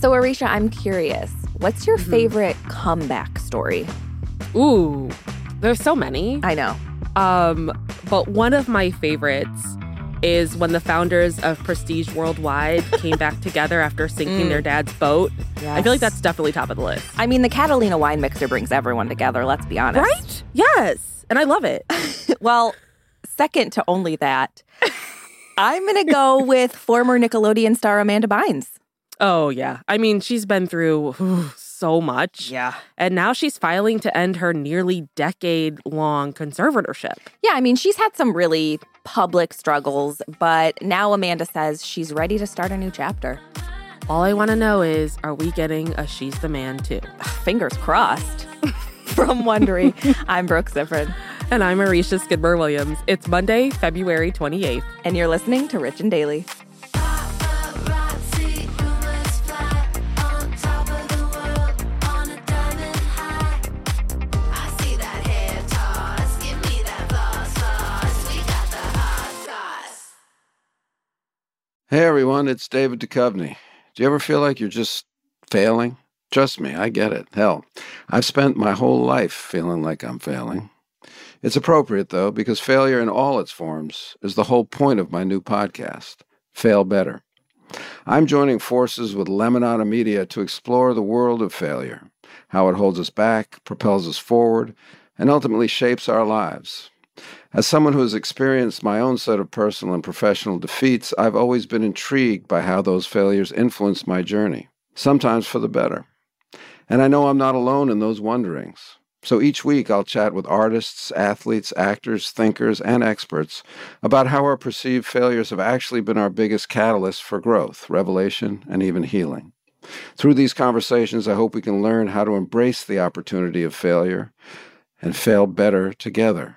So, Aricia, I'm curious. What's your Mm-hmm. favorite comeback story? Ooh, there's so many. I know. Um, but one of my favorites is when the founders of Prestige Worldwide came back together after sinking their dad's boat. I feel like that's definitely top of the list. I mean, the Catalina wine mixer brings everyone together, let's be honest. Right? Yes. And I love it. Well, second to only that, I'm going to go with former Nickelodeon star Amanda Bynes. Oh, yeah. I mean, she's been through whew, so much. Yeah. And now she's filing to end her nearly decade long conservatorship. Yeah, I mean, she's had some really public struggles, but now Amanda says she's ready to start a new chapter. All I want to know is are we getting a She's the Man too? Fingers crossed. From Wondery, I'm Brooke Siffrinn, And I'm Aricia Skidmore Williams. It's Monday, February 28th. and you're listening to Rich and Daily. Hey everyone, it's David Duchovny. Do you ever feel like you're just failing? Trust me, I get it. Hell, I've spent my whole life feeling like I'm failing. It's appropriate though, because failure in all its forms is the whole point of my new podcast, Fail Better. I'm joining forces with Lemonada Media to explore the world of failure, how it holds us back, propels us forward, and ultimately shapes our lives. As someone who has experienced my own set of personal and professional defeats, I've always been intrigued by how those failures influenced my journey, sometimes for the better. And I know I'm not alone in those wonderings. So each week I'll chat with artists, athletes, actors, thinkers, and experts about how our perceived failures have actually been our biggest catalyst for growth, revelation, and even healing. Through these conversations, I hope we can learn how to embrace the opportunity of failure and fail better together.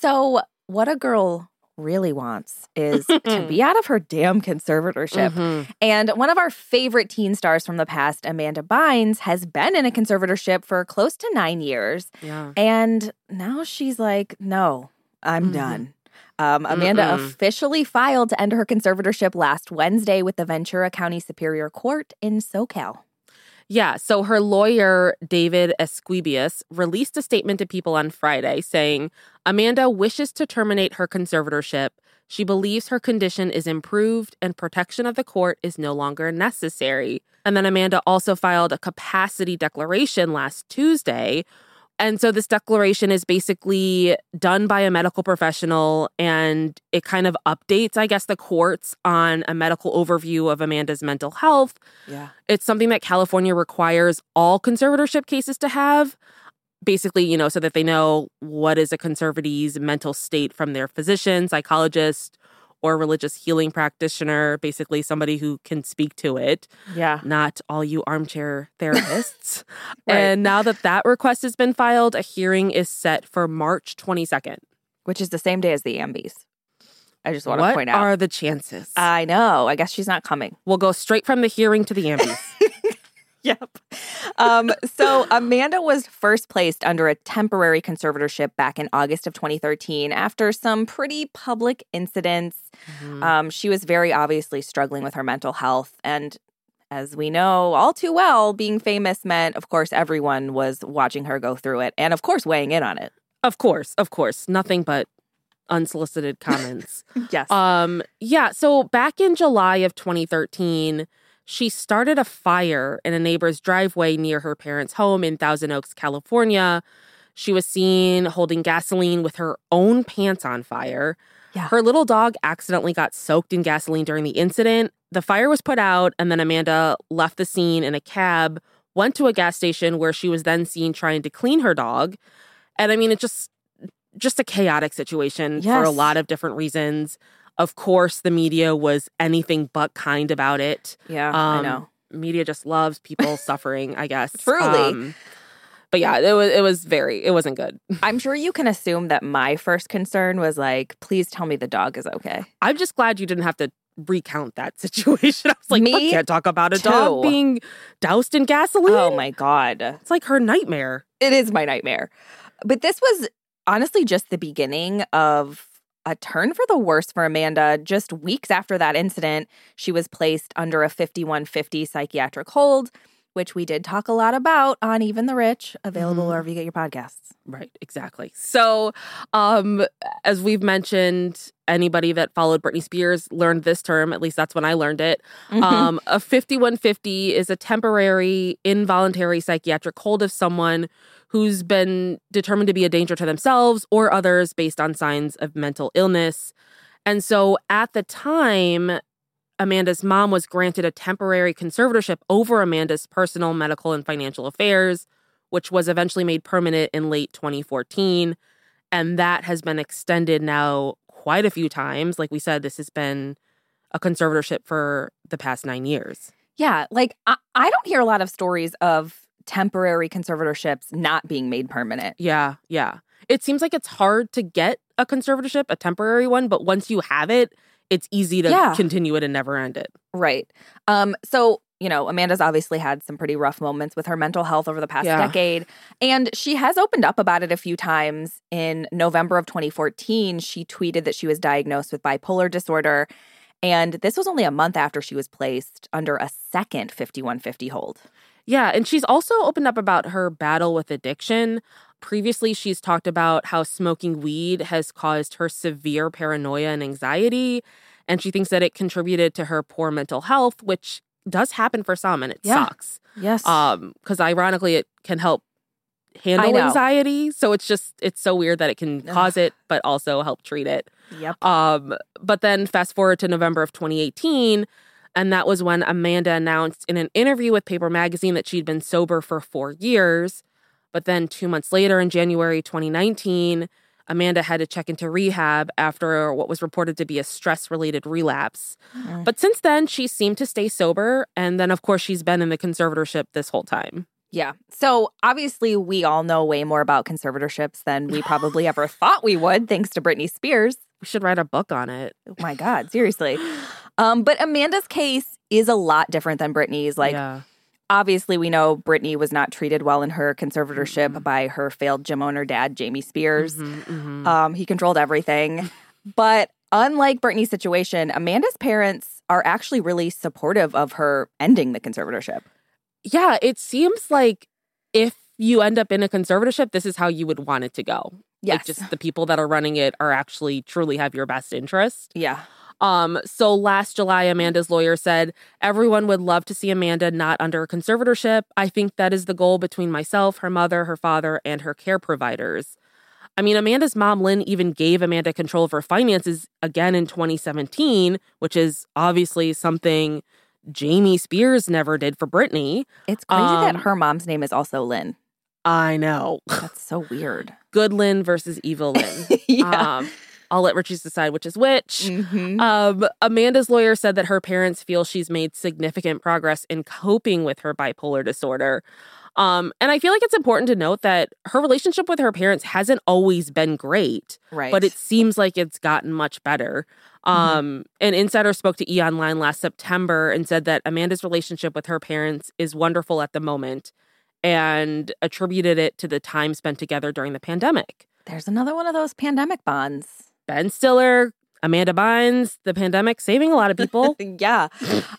So, what a girl really wants is to be out of her damn conservatorship. Mm-hmm. And one of our favorite teen stars from the past, Amanda Bynes, has been in a conservatorship for close to nine years. Yeah. And now she's like, no, I'm Mhm. done. Um, Amanda Mm-mm. officially filed to end her conservatorship last Wednesday with the Ventura County Superior Court in SoCal. Yeah, so her lawyer, David Esquibias, released a statement to people on Friday saying Amanda wishes to terminate her conservatorship. She believes her condition is improved and protection of the court is no longer necessary. And then Amanda also filed a capacity declaration last Tuesday. And so this declaration is basically done by a medical professional and it kind of updates, I guess, the courts on a medical overview of Amanda's mental health Yeah. it's something that California requires all conservatorship cases to have. Basically, you know, so that they know what is a conservatee's mental state from their physician, psychologist, or religious healing practitioner, basically somebody who can speak to it, Yeah. not all you armchair therapists. Right. And now that that request has been filed, a hearing is set for March 22nd. Which is the same day as the Ambies. I just want to point out. are the chances? I know. I guess she's not coming. we'll go straight from the hearing to the ambies. Yep. Um, so Amanda was first placed under a temporary conservatorship back in August of 2013 after some pretty public incidents. Mhm. Um, she was very obviously struggling with her mental health. And as we know all too well, being famous meant, of course, everyone was watching her go through it and, of course, weighing in on it. Of course, of course. Nothing but unsolicited comments. Yes. Um, yeah, so back in July of 2013, she started a fire in a neighbor's driveway near her parents' home in Thousand Oaks, California. She was seen holding gasoline with her own pants on fire. Yeah. Her little dog accidentally got soaked in gasoline during the incident. The fire was put out, and then Amanda left the scene in a cab, went to a gas station where she was then seen trying to clean her dog. And I mean, it just just a chaotic situation for a lot of different reasons. Of course, the media was anything but kind about it. yeah, I Um, know. Media just loves people suffering, I guess. Truly. Um, but yeah, it was it was very it wasn't good. I'm sure you can assume that my first concern was like, please tell me the dog is okay. I'm just glad you didn't have to recount that situation. I was like, I Me can't talk about a dog being doused in gasoline. Oh my God. It's like her nightmare. It is my nightmare. But this was honestly just the beginning of a turn for the worse for Amanda. Just weeks after that incident, she was placed under a 5150 psychiatric hold, which we did talk a lot about on Even the Rich, available Mhm. wherever you get your podcasts. Right, exactly. So, um, as we've mentioned, anybody that followed Britney Spears learned this term. At least that's when I learned it. Mm-hmm. Um, a 5150 is a temporary involuntary psychiatric hold of someone who's been determined to be a danger to themselves or others based on signs of mental illness. And so at the time, Amanda's mom was granted a temporary conservatorship over Amanda's personal, medical, and financial affairs, which was eventually made permanent in late 2014. And that has been extended now quite a few times. Like we said, this has been a conservatorship for the past nine years. Yeah, like I, I don't hear a lot of stories of temporary conservatorships not being made permanent. Yeah, yeah. It seems like it's hard to get a conservatorship, a temporary one, but once you have it, it's easy to Yeah. continue it and never end it. Right. Um, so, you know, Amanda's obviously had some pretty rough moments with her mental health over the past Yeah. decade. And she has opened up about it a few times. In November of 2014, she tweeted that she was diagnosed with bipolar disorder. And this was only a month after she was placed under a second 5150 hold. Yeah, and she's also opened up about her battle with addiction. Previously, she's talked about how smoking weed has caused her severe paranoia and anxiety. And she thinks that it contributed to her poor mental health, which does happen for some and it Yeah. sucks. Yes. Um, because ironically it can help handle anxiety. So it's just it's so weird that it can Ugh. cause it, but also help treat it. yep. Um, but then fast forward to November of 2018, and that was when Amanda announced in an interview with Paper Magazine that she'd been sober for four years. But then two months later, in January 2019, Amanda had to check into rehab after what was reported to be a stress related relapse. Mm. But since then, she seemed to stay sober. And then, of course, she's been in the conservatorship this whole time. Yeah. So obviously, we all know way more about conservatorships than we probably ever thought we would, thanks to Britney Spears. We should write a book on it. Oh my God, seriously. Um, but Amanda's case is a lot different than Britney's. Like, yeah. obviously, we know Britney was not treated well in her conservatorship by her failed gym owner dad, Jamie Spears. Mhm, mhm. Um, he controlled everything. but unlike Britney's situation, Amanda's parents are actually really supportive of her ending the conservatorship. Yeah, it seems like if you end up in a conservatorship, this is how you would want it to go. Yes. Like just the people that are running it are actually truly have your best interest. yeah. Um, so last July, Amanda's lawyer said, Everyone would love to see Amanda not under a conservatorship. I think that is the goal between myself, her mother, her father, and her care providers. I mean, Amanda's mom, Lynn, even gave Amanda control of her finances again in 2017, which is obviously something Jamie Spears never did for Britney. It's crazy that Um, her mom's name is also Lynn. I know. That's so weird. Good Lynn versus evil Lynn. yeah. Um, I'll let Richie's decide which is which. Mhm. Um, Amanda's lawyer said that her parents feel she's made significant progress in coping with her bipolar disorder. Um, and I feel like it's important to note that her relationship with her parents hasn't always been great, right. but it seems like it's gotten much better. Mhm. Um, An insider spoke to E Online last September and said that Amanda's relationship with her parents is wonderful at the moment and attributed it to the time spent together during the pandemic. There's another one of those pandemic bonds. Ben Stiller, Amanda Bynes, the pandemic saving a lot of people. yeah.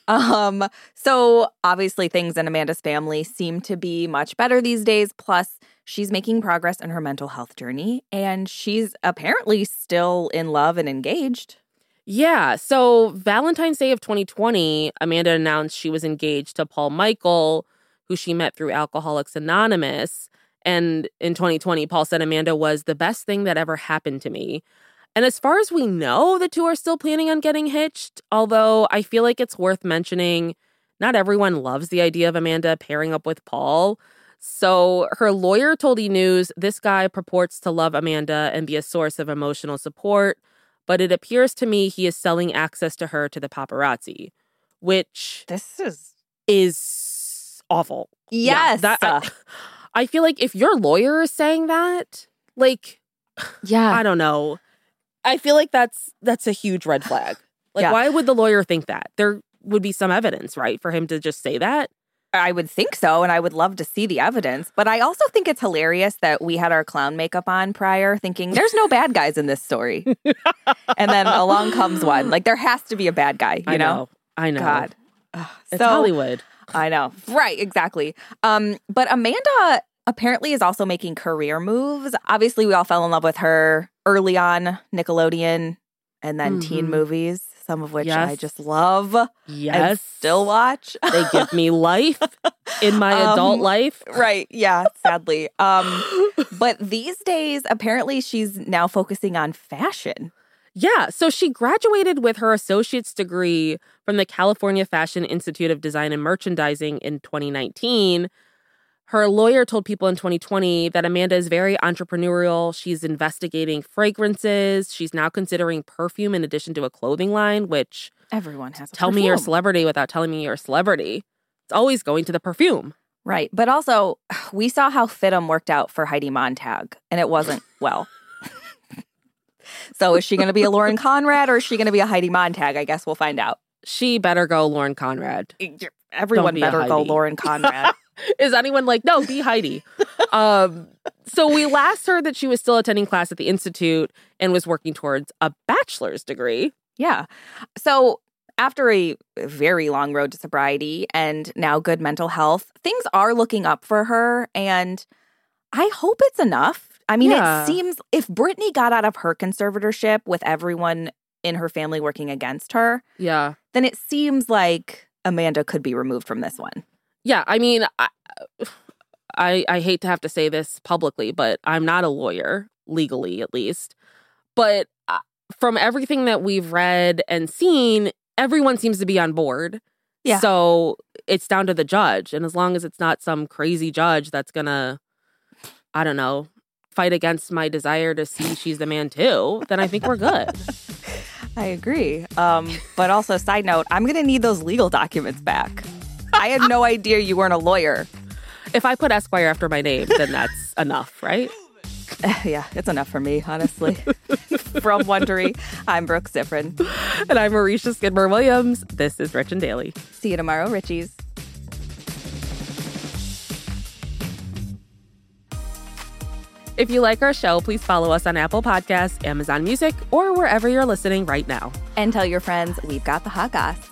Um, so obviously things in Amanda's family seem to be much better these days. Plus, she's making progress in her mental health journey, and she's apparently still in love and engaged. Yeah. So, Valentine's Day of 2020, Amanda announced she was engaged to Paul Michael, who she met through Alcoholics Anonymous. And in 2020, Paul said Amanda was the best thing that ever happened to me. And as far as we know, the two are still planning on getting hitched, although I feel like it's worth mentioning not everyone loves the idea of Amanda pairing up with Paul. So her lawyer told E! News this guy purports to love Amanda and be a source of emotional support, but it appears to me he is selling access to her to the paparazzi, which This is is awful. Yeah, yes, that, I, I feel like if your lawyer is saying that, like, yeah. I don't know. I feel like that's that's a huge red flag. Like, Yeah. why would the lawyer think that? There would be some evidence, right, for him to just say that. I would think so, and I would love to see the evidence. But I also think it's hilarious that we had our clown makeup on prior, thinking there's no bad guys in this story, and then along comes one. Like there has to be a bad guy, you I know? know. I know. God, Ugh, it's so Hollywood. I know, right? Exactly. Um, but Amanda apparently is also making career moves. Obviously, we all fell in love with her early on Nickelodeon, and then teen Mhm. movies, some of which I just love and Yes, still watch. they give me life in my adult Um, life. right yeah sadly um but these days apparently she's now focusing on fashion Yeah, so she graduated with her associate's degree from the California Fashion Institute of Design and Merchandising in 2019. Her lawyer told people in 2020 that Amanda is very entrepreneurial. She's investigating fragrances. She's now considering perfume in addition to a clothing line, which everyone has tell me you're a celebrity without telling me you're a celebrity. It's always going to the perfume. right but also we saw how fitum worked out for heidi montag and it wasn't well so is she going to be a lauren conrad or is she going to be a heidi montag i guess we'll find out She better go Lauren Conrad. everyone be better go lauren conrad Is anyone like, no, be Heidi? um, so we last heard that she was still attending class at the Institute and was working towards a bachelor's degree. Yeah. So after a very long road to sobriety and now good mental health, things are looking up for her. And I hope it's enough. I mean, Yeah. it seems if Britney got out of her conservatorship with everyone in her family working against her, Yeah. then it seems like Amanda could be removed from this one. Yeah. I mean, I, I, I hate to have to say this publicly, but I'm not a lawyer, legally at least. But uh, from everything that we've read and seen, everyone seems to be on board. Yeah. So it's down to the judge. And as long as it's not some crazy judge that's going to, I don't know, fight against my desire to see she's the man too, then I think we're good. I agree. Um, but also, side note, I'm going to need those legal documents back. I had no idea you weren't a lawyer. if I put Esquire after my name, then that's enough, right? yeah, it's enough for me, honestly. From Wondery, I'm Brooke Siffrinn. And I'm Aricia Skidmore Williams. This is Rich and Daily. See you tomorrow, Richies. If you like our show, please follow us on Apple Podcasts, Amazon Music, or wherever you're listening right now. And tell your friends we've got the hot goss.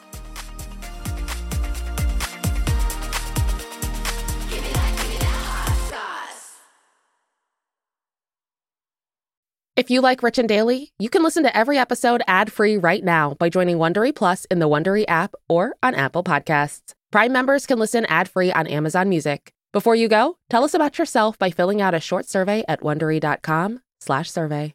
If you like Rich and Daily, you can listen to every episode ad-free right now by joining Wondery Plus in the Wondery app or on Apple Podcasts. Prime members can listen ad-free on Amazon Music. Before you go, tell us about yourself by filling out a short survey at wondery.com/survey.